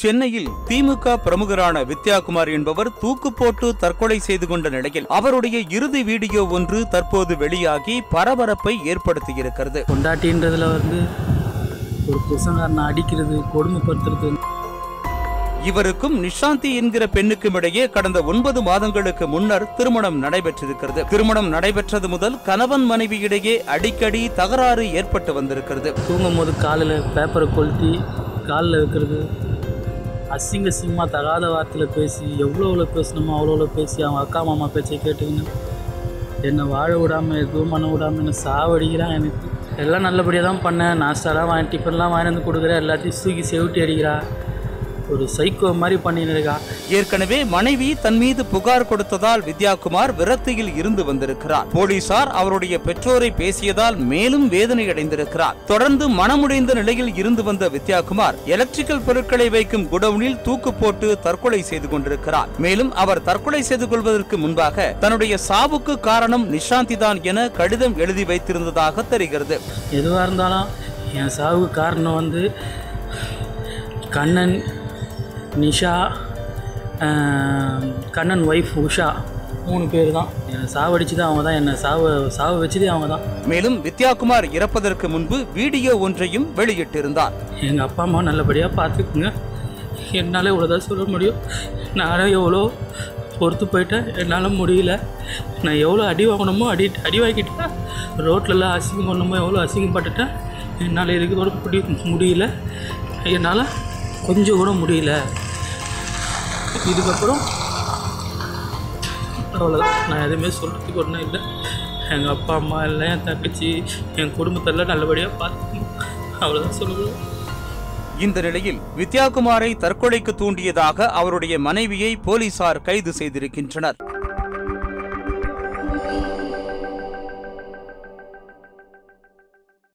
சென்னையில் திமுக பிரமுகரான வித்யாகுமார் என்பவர் தூக்கு போட்டு தற்கொலை செய்து கொண்ட நிலையில் அவருடைய இறுதி வீடியோ ஒன்று தற்போது வெளியாகி பரபரப்பை ஏற்படுத்தியிருக்கிறது. பொண்டாட்டின்றதுல வந்து ஒரு புருஷங்காரனை அடிக்கிறது கொடுமைப்படுத்துறது. இவருக்கும் நிஷாந்தி என்கிற பெண்ணுக்கும் இடையே கடந்த ஒன்பது மாதங்களுக்கு முன்னர் திருமணம் நடைபெற்றிருக்கிறது. திருமணம் நடைபெற்றது முதல் கணவன் மனைவி இடையே அடிக்கடி தகராறு ஏற்பட்டு வந்திருக்கிறது. தூங்கும் போது காலில் பேப்பரை கொளுத்தி காலில் வைக்கிறது அசிங்க அசிங்கமாக தகாத வார்த்தையில் பேசி எவ்வளோ எவ்வளோ பேசணுமோ அவ்வளோ அவ்வளோ பேசி அவங்க அக்கா மாமா பேச்சை கேட்டுக்கின்னு என்னை வாழ விடாமல் எதுவும் பண்ண விடாமல் என்னை சாவடிக்கிறான் எனக்கு. எல்லாம் நல்லபடியாக தான் பண்ணேன் நாஸ்டாலாம் வாங்கி டிஃபன்லாம் வாங்கி வந்து கொடுக்குறேன். எல்லாத்தையும் தூக்கி செவிட்டி அடிக்கிறா. ஒரு சைக்கோ மாதிரி பண்ணின்னு ஏற்கனவே மனைவி தன் மீது புகார் கொடுத்ததால் வித்யாகுமார் விரக்தியில் இருந்து வந்திருக்கிறார். போலீசார் அவருடைய பெற்றோரை பேசியதால் மேலும் வேதனை அடைந்திருக்கிறார் தொடர்ந்து மனமுடைந்த நிலையில் இருந்து வந்த வித்யாகுமார் எலக்ட்ரிக்கல் பொருட்களை வைக்கும் குடவுனில் தூக்கு போட்டு தற்கொலை செய்து கொண்டிருக்கிறார். மேலும் அவர் தற்கொலை செய்து கொள்வதற்கு முன்பாக தன்னுடைய சாவுக்கு காரணம் நிஷாந்தி தான் என கடிதம் எழுதி வைத்திருந்ததாக தெரிகிறது. எதுவாக இருந்தாலும் என் சாவுக்கு காரணம் வந்து கண்ணன் நிஷா கண்ணன் ஒய்ஃப் உஷா மூணு பேர் தான் என்னை சாவடிச்சது அவங்க தான் என்னை சாவ சாவ வச்சதே அவங்க தான் மேலும் வித்யாகுமார் இறப்பதற்கு முன்பு வீடியோ ஒன்றையும் வெளியிட்டிருந்தார். எங்கள் அப்பா அம்மா நல்லபடியாக பார்த்துக்குங்க. என்னால் இவ்வளோதான் சொல்ல முடியும். நானும் எவ்வளோ பொறுத்து போயிட்டேன். என்னால் முடியல. நான் எவ்வளோ அடி வாங்கணுமோ அடி அடி வாங்கிட்டேன். ரோட்லலாம் அசிங்கம் பண்ணணுமோ எவ்வளோ அசிங்கப்பட்டுட்டேன். என்னால் இதுக்கு கூட முடி முடியல. என்னால் கொஞ்சம் கூட முடியல. இதுக்கப்புறம் அவ்வளோதான் நான் எதுவுமே சொல்கிறதுக்கு ஒன்றும் இல்லை. எங்கள் அப்பா அம்மா எல்லாம் என் தங்கச்சி என் குடும்பத்தெல்லாம் நல்லபடியாக பார்த்து அவ்வளோதான் சொல்லுவோம். இந்த நிலையில் வித்யாகுமாரை தற்கொலைக்கு தூண்டியதாக அவருடைய மனைவியை போலீசார் கைது செய்திருக்கின்றனர்.